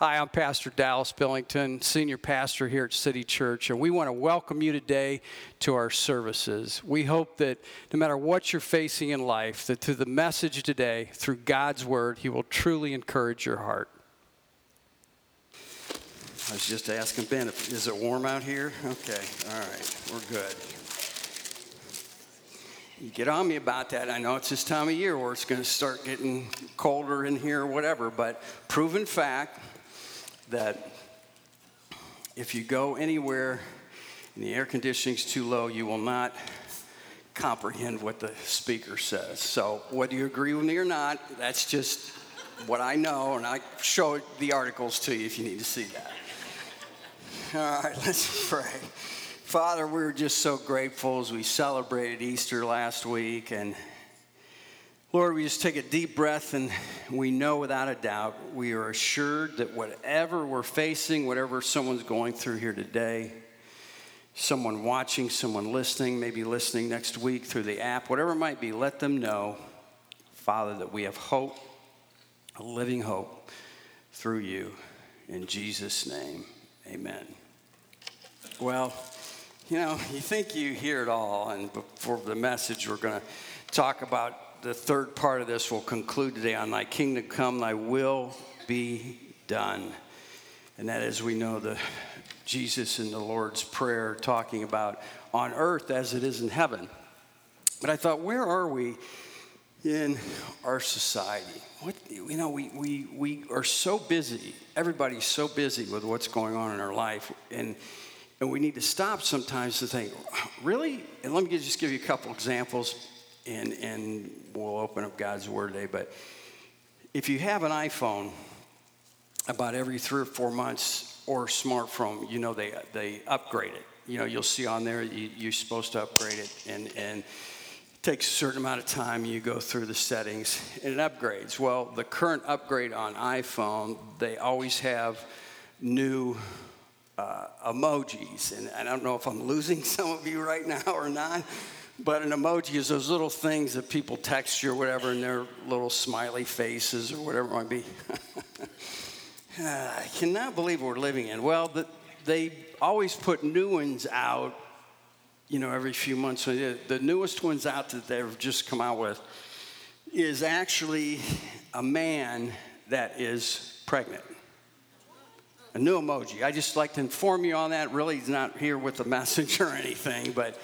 Hi, I'm Pastor Dallas Billington, Senior Pastor here at City Church, and we want to welcome you today to our services. We hope that no matter what you're facing in life, that through the message today, through God's Word, He will truly encourage your heart. I was just asking Ben, is it warm out here? Okay, all right, we're good. You get on me about that. I know it's this time of year where it's going to start getting colder in here or whatever, but proven fact that if you go anywhere and the air conditioning's too low, you will not comprehend what the speaker says. So, whether you agree with me or not, that's just what I know, and I show the articles to you if you need to see that. All right, let's pray. Father, we're just so grateful as we celebrated Easter last week and Lord, we just take a deep breath and we know without a doubt, we are assured that whatever we're facing, whatever someone's going through here today, someone watching, someone listening, maybe listening next week through the app, whatever it might be, let them know, Father, that we have hope, a living hope through you. In Jesus' name, amen. Well, you know, you think you hear it all, and before the message, we're going to talk about the third part of this will conclude today on thy kingdom come, thy will be done. And that is, we know the Jesus in the Lord's Prayer talking about on earth as it is in heaven. But I thought, where are we in our society? What, you know, we, we, we are so busy. Everybody's so busy with what's going on in our life. And, and we need to stop sometimes to think, really? And let me just give you a couple examples and, and we'll open up God's Word today. But if you have an iPhone, about every three or four months or smartphone, you know they they upgrade it. You know you'll see on there you, you're supposed to upgrade it, and and it takes a certain amount of time. You go through the settings and it upgrades. Well, the current upgrade on iPhone, they always have new uh, emojis, and I don't know if I'm losing some of you right now or not. But an emoji is those little things that people text you or whatever, and their little smiley faces or whatever it might be. Ah, I cannot believe what we're living in. Well, the, they always put new ones out, you know, every few months. The, the newest ones out that they've just come out with is actually a man that is pregnant. A new emoji. I just like to inform you on that. Really, he's not here with the message or anything, but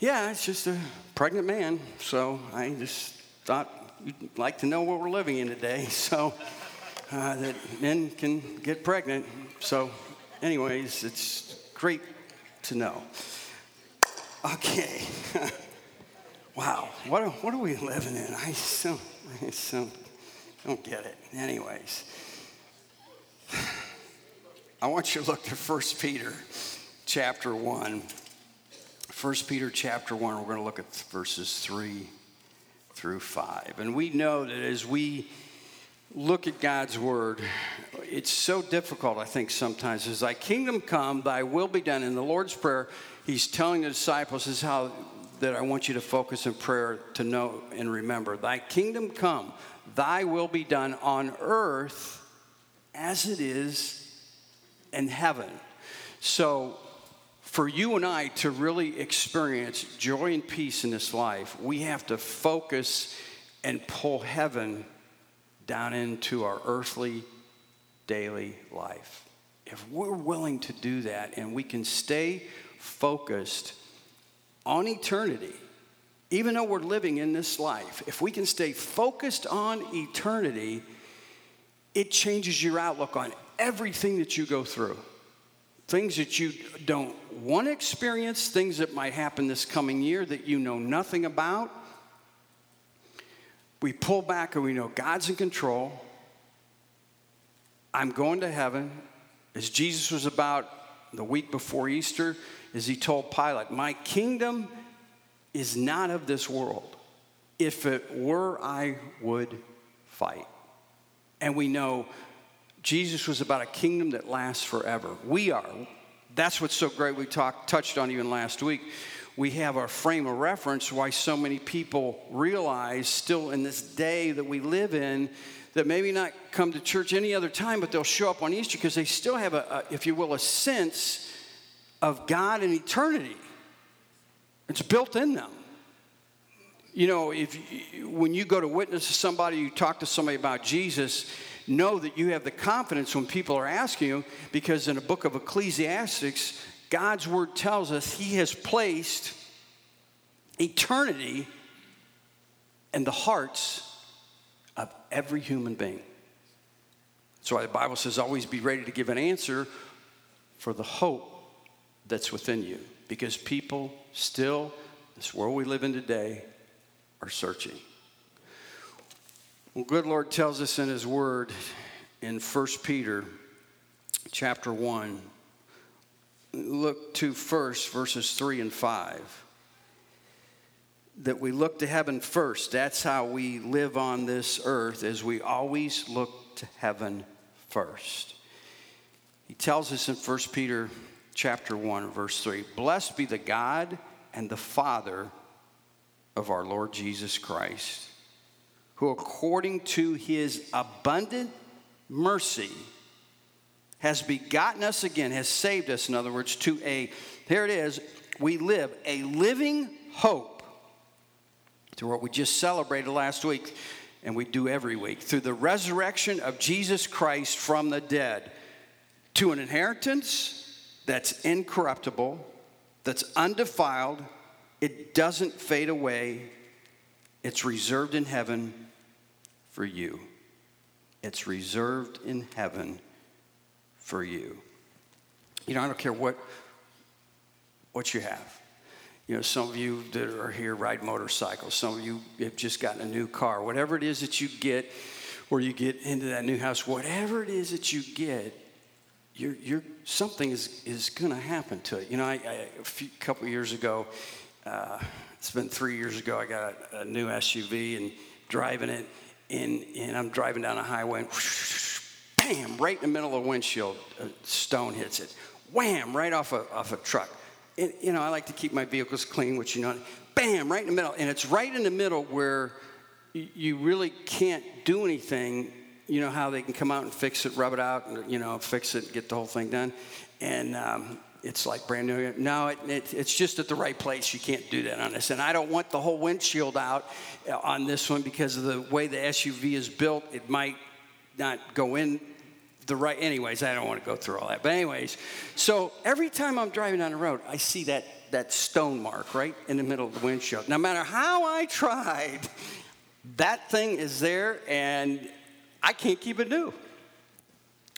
yeah, it's just a pregnant man. So I just thought you'd like to know what we're living in today. So uh, that men can get pregnant. So, anyways, it's great to know. Okay. wow. What are, what are we living in? I so, I so don't get it. Anyways, I want you to look to 1 Peter chapter 1. 1 Peter chapter 1, we're going to look at verses 3 through 5. And we know that as we look at God's word, it's so difficult, I think, sometimes. As thy kingdom come, thy will be done. In the Lord's Prayer, he's telling the disciples, this is how that I want you to focus in prayer to know and remember. Thy kingdom come, thy will be done on earth as it is in heaven. So for you and I to really experience joy and peace in this life, we have to focus and pull heaven down into our earthly daily life. If we're willing to do that and we can stay focused on eternity, even though we're living in this life, if we can stay focused on eternity, it changes your outlook on everything that you go through things that you don't want to experience, things that might happen this coming year that you know nothing about. We pull back and we know God's in control. I'm going to heaven. As Jesus was about the week before Easter, as he told Pilate, My kingdom is not of this world. If it were, I would fight. And we know Jesus was about a kingdom that lasts forever. We are. That's what's so great. We talked, touched on even last week. we have our frame of reference why so many people realize still in this day that we live in that maybe not come to church any other time, but they'll show up on Easter because they still have a, a, if you will, a sense of God and eternity. It's built in them. You know, if when you go to witness to somebody, you talk to somebody about Jesus, know that you have the confidence when people are asking you, because in the book of Ecclesiastes, God's word tells us He has placed eternity in the hearts of every human being. That's why the Bible says always be ready to give an answer for the hope that's within you. Because people still, this world we live in today, are searching. Well, good Lord tells us in His Word in 1 Peter chapter 1. Look to first verses 3 and 5 that we look to heaven first. That's how we live on this earth, as we always look to heaven first. He tells us in 1 Peter chapter 1, verse 3 Blessed be the God and the Father of our Lord Jesus Christ, who according to his abundant mercy has begotten us again, has saved us, in other words, to a, here it is, we live a living hope to what we just celebrated last week, and we do every week, through the resurrection of Jesus Christ from the dead, to an inheritance that's incorruptible, that's undefiled, it doesn't fade away, it's reserved in heaven for you. It's reserved in heaven for you. You know, I don't care what, what you have. You know, some of you that are here ride motorcycles. Some of you have just gotten a new car. Whatever it is that you get, or you get into that new house, whatever it is that you get, you're, you're, something is, is going to happen to it. You know, I, I, a few, couple years ago, uh, it's been three years ago, I got a, a, new SUV and driving it, and, and I'm driving down a highway, and whoosh, bam, right in the middle of the windshield, a stone hits it. Wham, right off a, off a truck it, you know, I like to keep my vehicles clean, which you know, bam, right in the middle. And it's right in the middle where you really can't do anything. You know how they can come out and fix it, rub it out, and, you know, fix it, get the whole thing done. And um, it's like brand new. No, it, it, it's just at the right place. You can't do that on this. And I don't want the whole windshield out uh, on this one because of the way the SUV is built. It might not go in the right, anyways, I don't want to go through all that. But, anyways, so every time I'm driving down the road, I see that, that stone mark right in the middle of the windshield. No matter how I tried, that thing is there and I can't keep it new.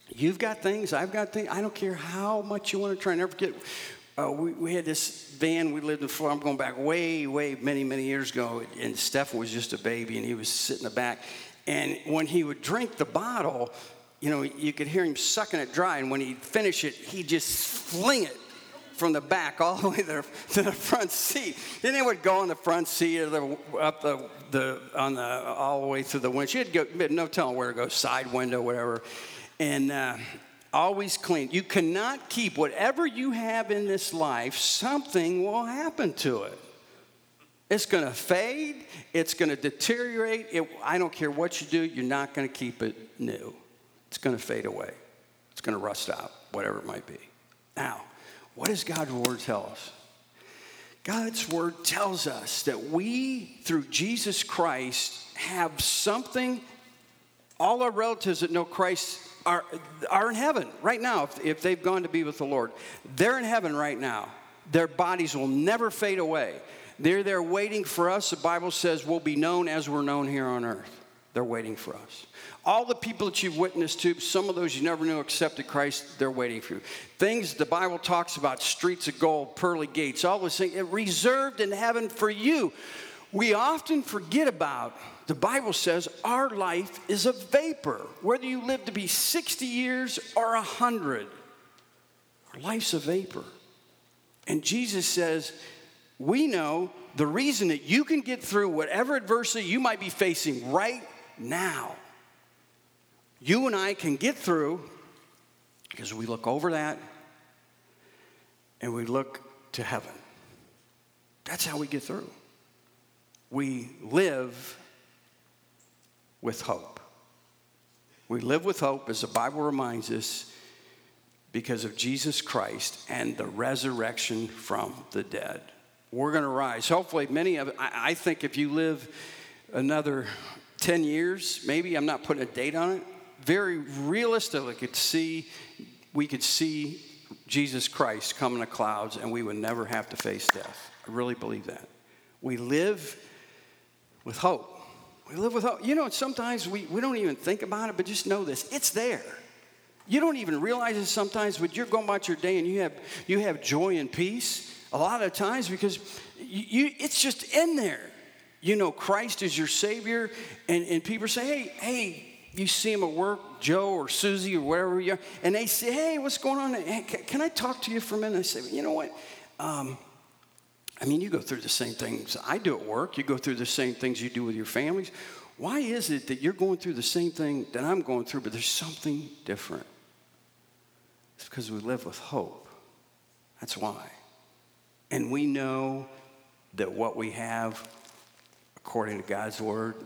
You've got things, I've got things. I don't care how much you want to try. And never forget, uh, we, we had this van we lived in Florida. I'm going back way, way, many, many years ago. And Stephen was just a baby and he was sitting in the back. And when he would drink the bottle, you know, you could hear him sucking it dry, and when he'd finish it, he'd just fling it from the back all the way to the, to the front seat. Then it would go on the front seat or the, up the, the on the all the way through the windshield. Go, no telling where to go, side window, whatever, and uh, always clean. You cannot keep whatever you have in this life. Something will happen to it. It's going to fade. It's going to deteriorate. It, I don't care what you do. You're not going to keep it new it's going to fade away. It's going to rust out, whatever it might be. Now, what does God's word tell us? God's word tells us that we, through Jesus Christ, have something. All our relatives that know Christ are, are in heaven right now if, if they've gone to be with the Lord. They're in heaven right now. Their bodies will never fade away. They're there waiting for us. The Bible says we'll be known as we're known here on earth. They're waiting for us. All the people that you've witnessed to, some of those you never knew accepted Christ, they're waiting for you. Things the Bible talks about, streets of gold, pearly gates, all those things, reserved in heaven for you. We often forget about, the Bible says, our life is a vapor. Whether you live to be 60 years or 100, our life's a vapor. And Jesus says, we know the reason that you can get through whatever adversity you might be facing right now you and I can get through because we look over that and we look to heaven. That's how we get through. We live with hope. We live with hope, as the Bible reminds us, because of Jesus Christ and the resurrection from the dead. We're going to rise. Hopefully, many of I, think if you live another 10 years, maybe I'm not putting a date on it, very realistically could see we could see Jesus Christ come in the clouds and we would never have to face death. I really believe that. We live with hope. We live with hope. You know, sometimes we, we don't even think about it, but just know this it's there. You don't even realize it sometimes, but you're going about your day and you have, you have joy and peace a lot of times because you, you, it's just in there. You know, Christ is your Savior, and, and people say, hey, hey, you see him at work, Joe or Susie or whatever you are, and they say, hey, what's going on? Hey, can I talk to you for a minute? I say, you know what? Um, I mean, you go through the same things I do at work. You go through the same things you do with your families. Why is it that you're going through the same thing that I'm going through, but there's something different? It's because we live with hope. That's why. And we know that what we have, according to God's word,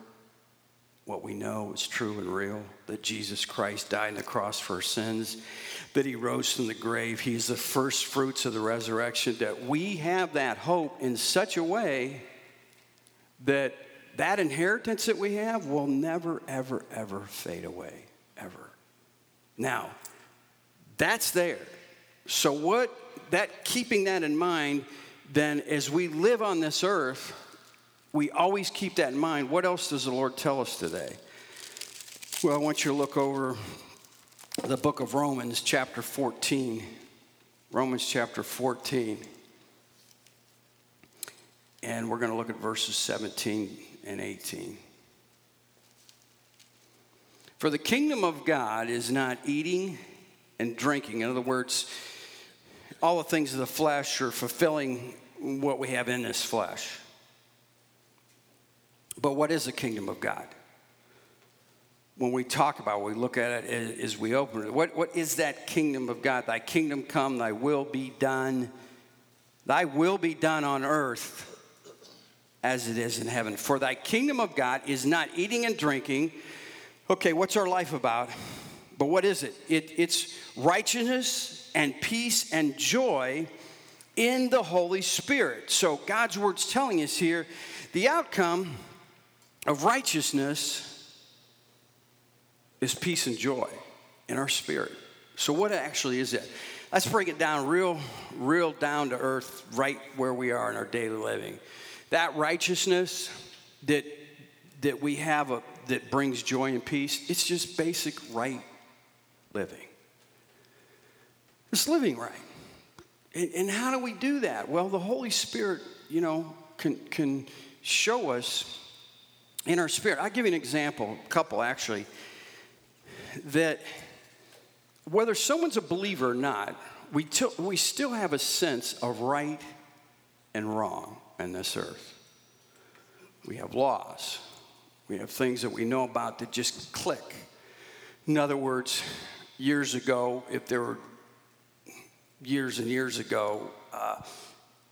what we know is true and real that Jesus Christ died on the cross for our sins, that he rose from the grave. He is the first fruits of the resurrection, that we have that hope in such a way that that inheritance that we have will never, ever, ever fade away, ever. Now, that's there. So, what that keeping that in mind, then as we live on this earth, we always keep that in mind. What else does the Lord tell us today? Well, I want you to look over the book of Romans, chapter 14. Romans chapter 14. And we're going to look at verses 17 and 18. For the kingdom of God is not eating and drinking. In other words, all the things of the flesh are fulfilling what we have in this flesh. But what is the kingdom of God? When we talk about it, we look at it as we open it. What, what is that kingdom of God? Thy kingdom come, thy will be done. Thy will be done on earth as it is in heaven. For thy kingdom of God is not eating and drinking. Okay, what's our life about? But what is it? it it's righteousness and peace and joy in the Holy Spirit. So God's word's telling us here the outcome of righteousness is peace and joy in our spirit. So, what actually is that? Let's break it down real, real down to earth, right where we are in our daily living. That righteousness that that we have a, that brings joy and peace, it's just basic right living. It's living right. And, and how do we do that? Well, the Holy Spirit, you know, can, can show us in our spirit. I'll give you an example, a couple actually, that whether someone's a believer or not, we, t- we still have a sense of right and wrong in this earth. We have laws, we have things that we know about that just click. In other words, years ago, if there were years and years ago, uh,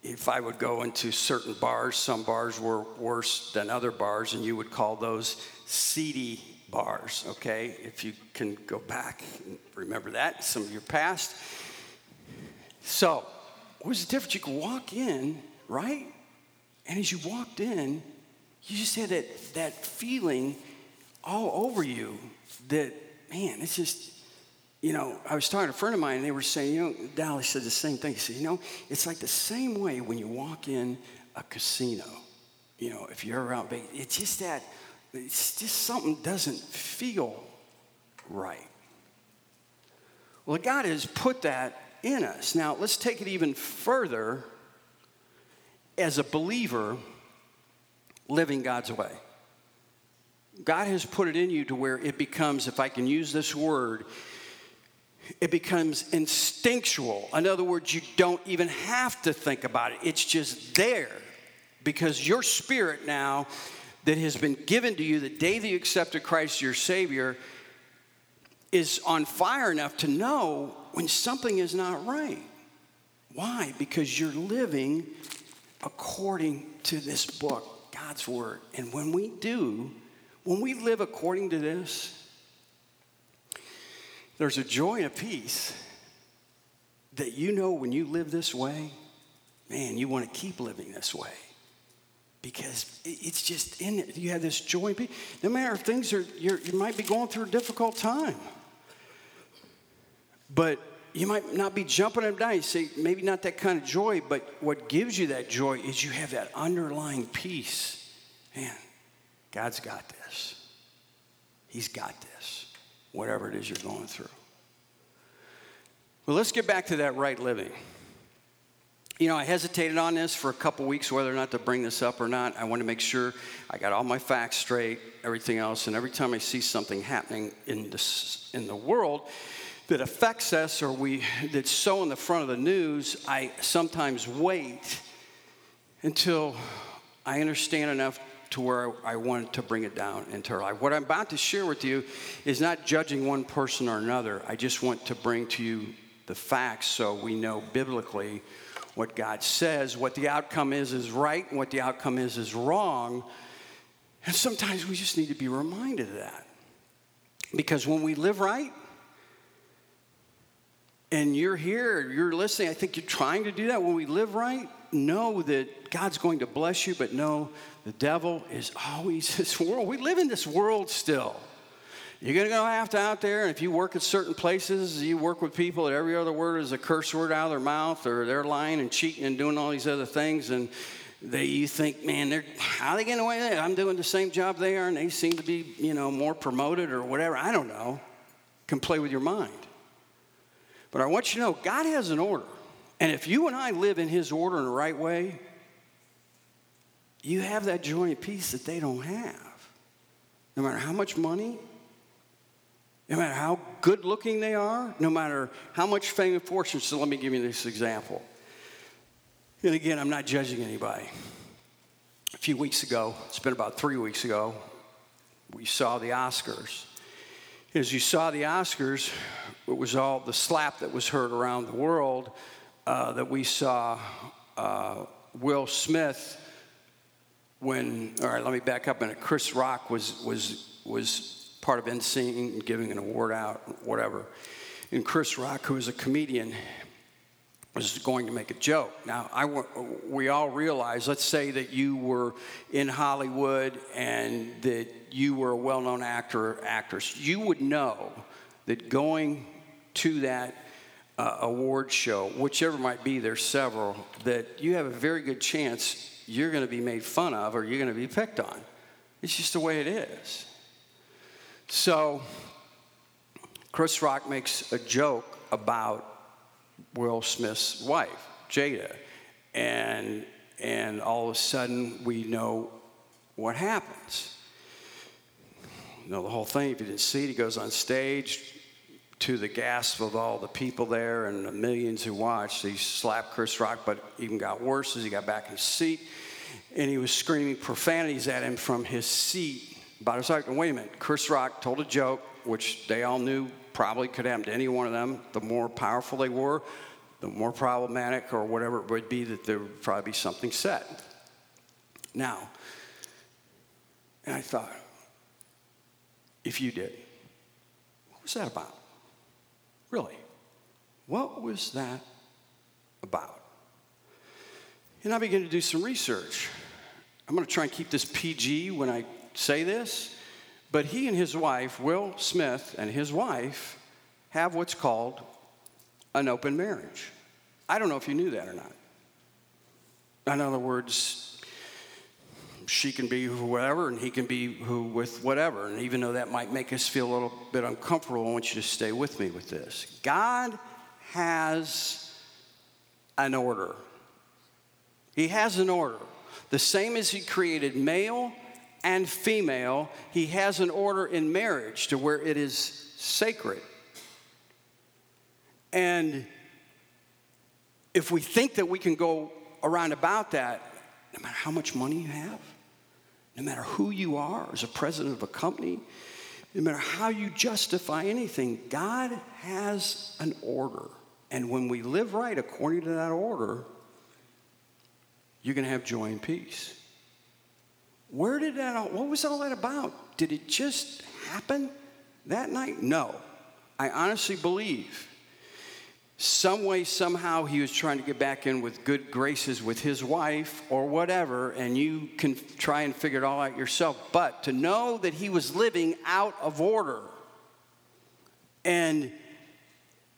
if I would go into certain bars, some bars were worse than other bars, and you would call those seedy bars, okay? If you can go back and remember that, some of your past. So, what was the difference? You could walk in, right? And as you walked in, you just had that, that feeling all over you that, man, it's just, you know, I was talking to a friend of mine, and they were saying, you know, Dallas said the same thing. He said, you know, it's like the same way when you walk in a casino. You know, if you're around, it's just that, it's just something doesn't feel right. Well, God has put that in us. Now, let's take it even further as a believer living God's way. God has put it in you to where it becomes, if I can use this word, it becomes instinctual. In other words, you don't even have to think about it, it's just there because your spirit now that has been given to you the day that you accepted Christ your Savior is on fire enough to know when something is not right. Why? Because you're living according to this book, God's Word. And when we do, when we live according to this, there's a joy and a peace that you know when you live this way, man, you want to keep living this way. Because it's just in it. You have this joy and peace. No matter if things are, you might be going through a difficult time. But you might not be jumping up and down. You say, maybe not that kind of joy, but what gives you that joy is you have that underlying peace. Man, God's got this. He's got this, whatever it is you're going through. Well, let's get back to that right living. You know, I hesitated on this for a couple weeks whether or not to bring this up or not. I want to make sure I got all my facts straight, everything else, and every time I see something happening in, this, in the world, that affects us or we that's so in the front of the news, I sometimes wait until I understand enough to where I want to bring it down into our life. What I'm about to share with you is not judging one person or another. I just want to bring to you the facts so we know biblically what God says, what the outcome is is right, and what the outcome is is wrong. And sometimes we just need to be reminded of that. Because when we live right, and you're here, you're listening, I think you're trying to do that. When we live right, know that God's going to bless you, but know the devil is always this world. We live in this world still. You're going to go have to out there, and if you work at certain places, you work with people that every other word is a curse word out of their mouth, or they're lying and cheating and doing all these other things, and they, you think, man, they're, how are they getting away with that? I'm doing the same job they are, and they seem to be, you know, more promoted or whatever. I don't know. Can play with your mind. But I want you to know God has an order. And if you and I live in His order in the right way, you have that joy and peace that they don't have. No matter how much money, no matter how good looking they are, no matter how much fame and fortune. So let me give you this example. And again, I'm not judging anybody. A few weeks ago, it's been about three weeks ago, we saw the Oscars. As you saw the Oscars, it was all the slap that was heard around the world uh, that we saw uh, Will Smith when, all right, let me back up a minute. Chris Rock was, was, was part of NSYNC and giving an award out, whatever. And Chris Rock, who is a comedian, was going to make a joke. Now, I, we all realize, let's say that you were in Hollywood and that you were a well known actor actress. You would know that going to that uh, award show, whichever might be, there's several, that you have a very good chance you're going to be made fun of or you're going to be picked on. It's just the way it is. So, Chris Rock makes a joke about Will Smith's wife, Jada, and and all of a sudden we know what happens. You know the whole thing. If you didn't see it, he goes on stage, to the gasp of all the people there and the millions who watched. He slapped Chris Rock, but even got worse as he got back in his seat. And he was screaming profanities at him from his seat about his life. Wait a minute, Chris Rock told a joke, which they all knew probably could happen to any one of them. The more powerful they were, the more problematic or whatever it would be that there would probably be something said. Now, and I thought, if you did, what was that about? Really, what was that about? And I began to do some research. I'm going to try and keep this PG when I say this, but he and his wife, Will Smith, and his wife have what's called an open marriage. I don't know if you knew that or not. In other words, she can be whoever and he can be who with whatever. And even though that might make us feel a little bit uncomfortable, I want you to stay with me with this. God has an order. He has an order. The same as he created male and female, he has an order in marriage to where it is sacred. And if we think that we can go around about that, no matter how much money you have, no matter who you are as a president of a company, no matter how you justify anything, God has an order. And when we live right according to that order, you're going to have joy and peace. Where did that all, what was all that about? Did it just happen that night? No. I honestly believe some way, somehow, he was trying to get back in with good graces with his wife or whatever, and you can try and figure it all out yourself. But to know that he was living out of order and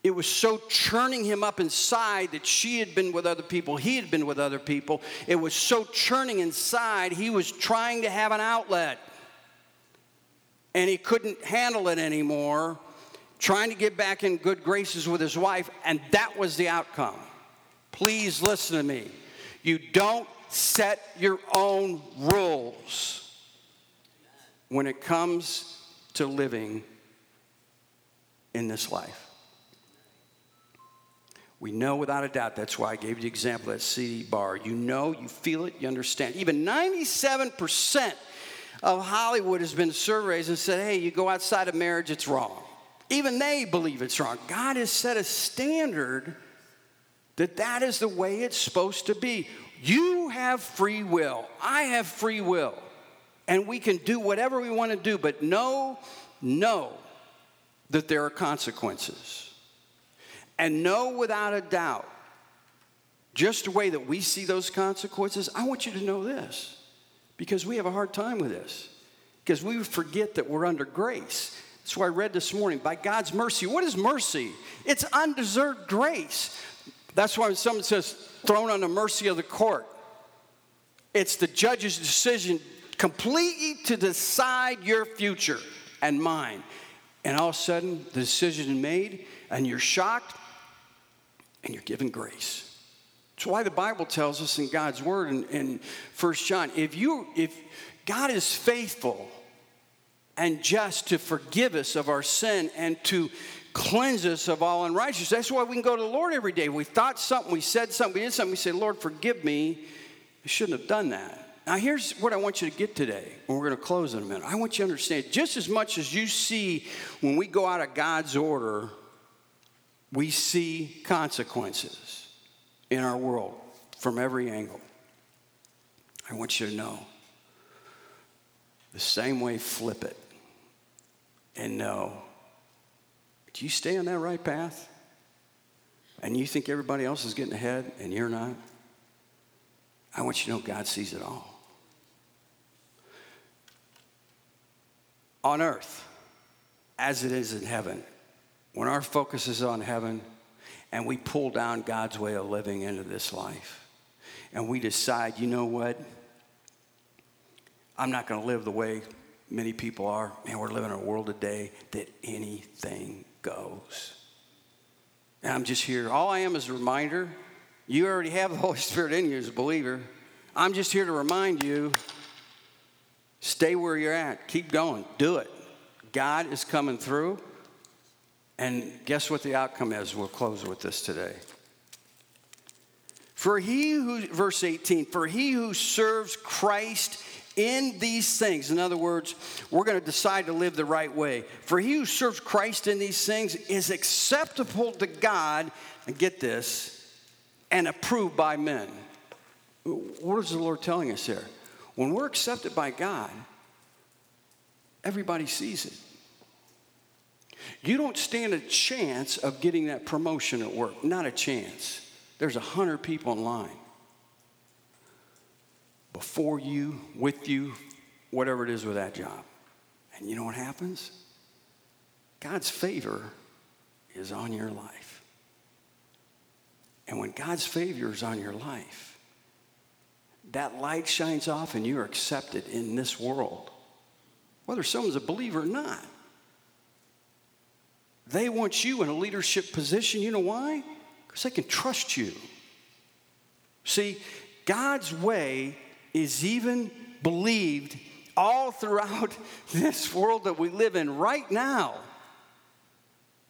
it was so churning him up inside that she had been with other people, he had been with other people. It was so churning inside, he was trying to have an outlet. And he couldn't handle it anymore, trying to get back in good graces with his wife, and that was the outcome. Please listen to me. You don't set your own rules when it comes to living in this life. We know without a doubt, that's why I gave you the example of that seedy bar. You know, you feel it, you understand. Even 97% of Hollywood has been surveyed and said, hey, you go outside of marriage, it's wrong. Even they believe it's wrong. God has set a standard that that is the way it's supposed to be. You have free will. I have free will. And we can do whatever we want to do, but know, know that there are consequences. And know without a doubt, just the way that we see those consequences, I want you to know this because we have a hard time with this. Because we forget that we're under grace. That's why I read this morning by God's mercy. What is mercy? It's undeserved grace. That's why when someone says thrown on the mercy of the court, it's the judge's decision completely to decide your future and mine. And all of a sudden, the decision is made, and you're shocked, and you're given grace. That's why the Bible tells us in God's word in, in 1 John, if you if God is faithful and just to forgive us of our sin and to cleanse us of all unrighteousness. That's why we can go to the Lord every day. We thought something, we said something, we did something, we say, Lord, forgive me. I shouldn't have done that. Now, here's what I want you to get today, and we're going to close in a minute. I want you to understand just as much as you see when we go out of God's order we see consequences in our world from every angle. I want you to know the same way, flip it and know do you stay on that right path? And you think everybody else is getting ahead and you're not? I want you to know God sees it all. On earth, as it is in heaven, when our focus is on heaven and we pull down God's way of living into this life and we decide, you know what? I'm not going to live the way many people are. Man, we're living in a world today that anything goes. And I'm just here. All I am is a reminder. You already have the Holy Spirit in you as a believer. I'm just here to remind you stay where you're at. Keep going. Do it. God is coming through. And guess what the outcome is? We'll close with this today. For he who, verse 18, for he who serves Christ in these things, in other words, we're going to decide to live the right way. For he who serves Christ in these things is acceptable to God, and get this, and approved by men. What is the Lord telling us here? When we're accepted by God, everybody sees it you don't stand a chance of getting that promotion at work. Not a chance. There's a hundred people in line before you, with you, whatever it is with that job. And you know what happens? God's favor is on your life. And when God's favor is on your life, that light shines off and you're accepted in this world, whether someone's a believer or not. They want you in a leadership position. You know why? Because they can trust you. See, God's way is even believed all throughout this world that we live in right now.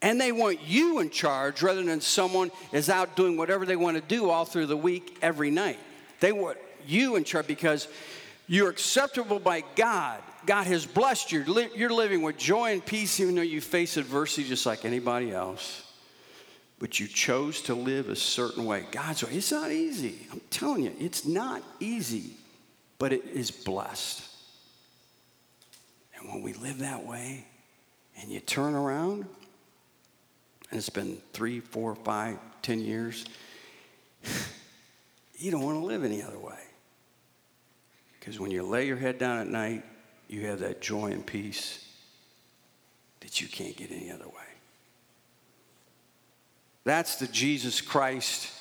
And they want you in charge rather than someone is out doing whatever they want to do all through the week, every night. They want you in charge because you're acceptable by God. God has blessed you. You're living with joy and peace even though you face adversity just like anybody else. but you chose to live a certain way. God's way. It's not easy. I'm telling you, it's not easy, but it is blessed. And when we live that way and you turn around, and it's been three, four, five, ten years, you don't want to live any other way. Because when you lay your head down at night, you have that joy and peace that you can't get any other way. That's the Jesus Christ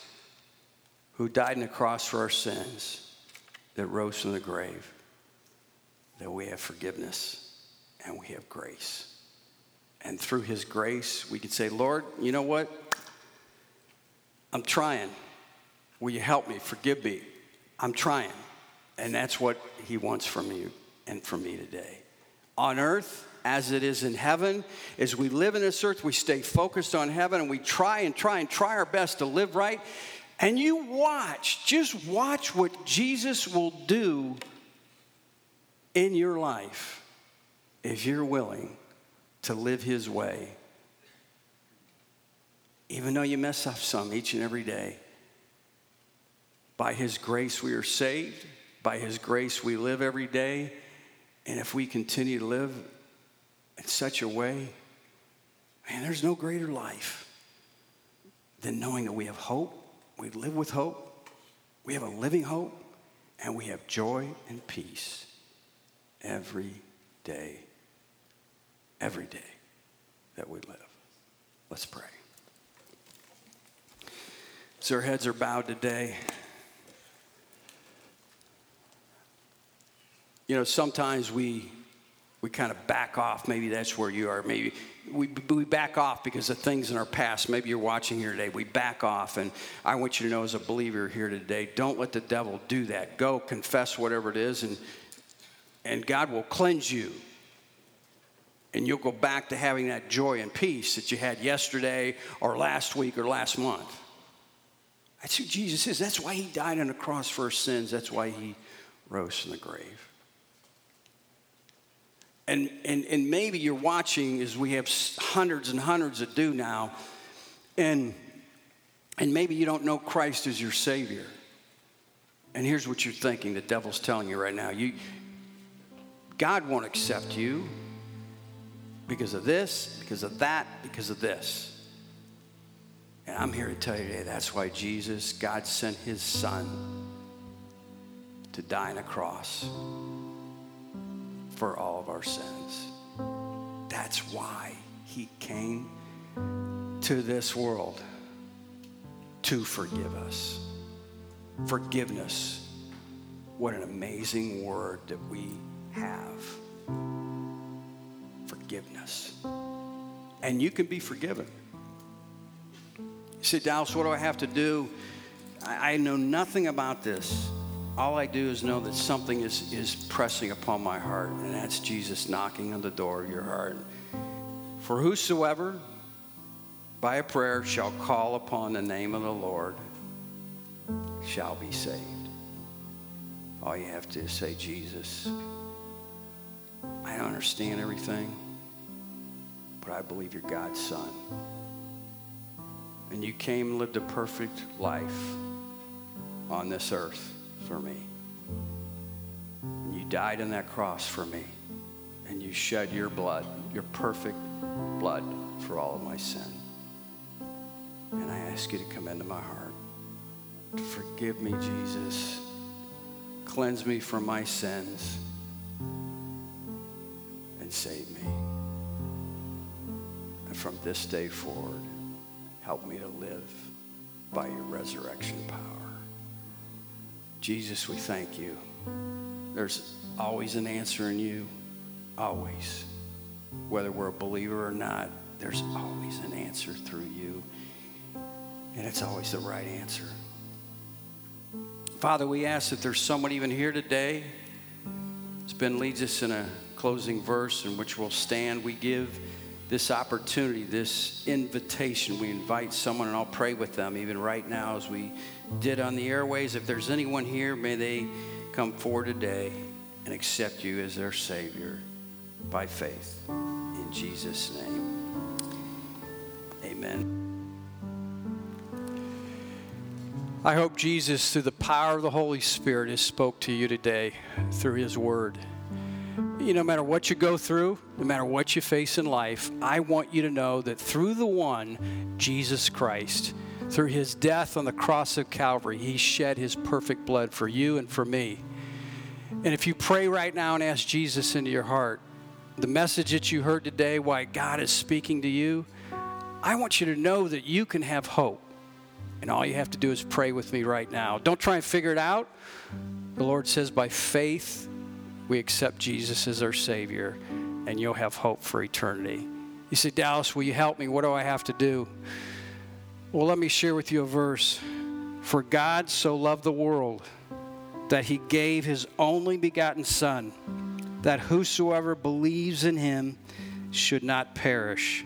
who died on the cross for our sins, that rose from the grave, that we have forgiveness and we have grace. And through his grace, we can say, Lord, you know what? I'm trying. Will you help me? Forgive me. I'm trying. And that's what he wants from you and from me today. On earth, as it is in heaven. As we live in this earth, we stay focused on heaven and we try and try and try our best to live right. And you watch, just watch what Jesus will do in your life if you're willing to live his way. Even though you mess up some each and every day, by his grace we are saved, by his grace we live every day. And if we continue to live in such a way, man, there's no greater life than knowing that we have hope, we live with hope, we have a living hope, and we have joy and peace every day, every day that we live. Let's pray. So our heads are bowed today. You know, sometimes we we kind of back off. Maybe that's where you are. Maybe we, we back off because of things in our past. Maybe you're watching here today. We back off. And I want you to know, as a believer here today, don't let the devil do that. Go confess whatever it is, and, and God will cleanse you. And you'll go back to having that joy and peace that you had yesterday or last week or last month. That's who Jesus is. That's why he died on the cross for our sins. That's why he rose from the grave. And, and, and maybe you're watching as we have hundreds and hundreds that do now, and, and maybe you don't know Christ as your Savior. And here's what you're thinking the devil's telling you right now. You, God won't accept you because of this, because of that, because of this. And I'm here to tell you today that's why Jesus, God sent his son to die on a cross for all of our sins. That's why he came to this world to forgive us. Forgiveness. What an amazing word that we have. Forgiveness. And you can be forgiven. You say, Dallas, what do I have to do? I, I know nothing about this all I do is know that something is, is pressing upon my heart, and that's Jesus knocking on the door of your heart. For whosoever by a prayer shall call upon the name of the Lord shall be saved. All you have to is say, Jesus, I don't understand everything, but I believe you're God's son. And you came and lived a perfect life on this earth for me. And you died on that cross for me. And you shed your blood, your perfect blood, for all of my sin. And I ask you to come into my heart. Forgive me, Jesus. Cleanse me from my sins. And save me. And from this day forward, help me to live by your resurrection power. Jesus, we thank you. There's always an answer in you, always. Whether we're a believer or not, there's always an answer through you. And it's always the right answer. Father, we ask that there's someone even here today. It's been leads us in a closing verse in which we'll stand. We give this opportunity, this invitation. We invite someone, and I'll pray with them even right now as we did on the airways. If there's anyone here, may they come forward today and accept you as their Savior by faith. In Jesus' name, amen. I hope Jesus, through the power of the Holy Spirit, has spoke to you today through His Word. You know, no matter what you go through, no matter what you face in life, I want you to know that through the one, Jesus Christ, through His death on the cross of Calvary, He shed His perfect blood for you and for me. And if you pray right now and ask Jesus into your heart, the message that you heard today, why God is speaking to you, I want you to know that you can have hope. And all you have to do is pray with me right now. Don't try and figure it out. The Lord says, by faith, we accept Jesus as our Savior, and you'll have hope for eternity. You say, Dallas, will you help me? What do I have to do? Well, let me share with you a verse. For God so loved the world that he gave his only begotten Son, that whosoever believes in him should not perish,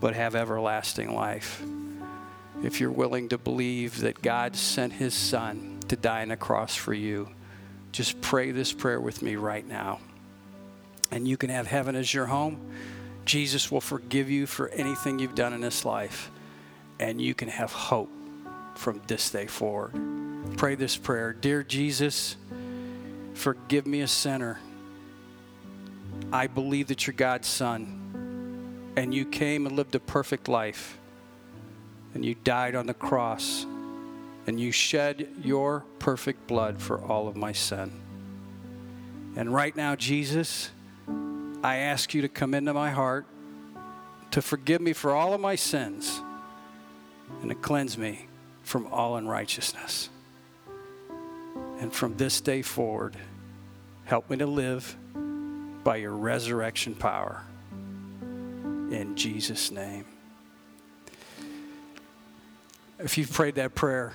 but have everlasting life if you're willing to believe that God sent his son to die on a cross for you, just pray this prayer with me right now. And you can have heaven as your home. Jesus will forgive you for anything you've done in this life. And you can have hope from this day forward. Pray this prayer Dear Jesus, forgive me a sinner. I believe that you're God's son, and you came and lived a perfect life and you died on the cross and you shed your perfect blood for all of my sin. And right now, Jesus, I ask you to come into my heart, to forgive me for all of my sins, and to cleanse me from all unrighteousness. And from this day forward, help me to live by your resurrection power. In Jesus' name. If you've prayed that prayer,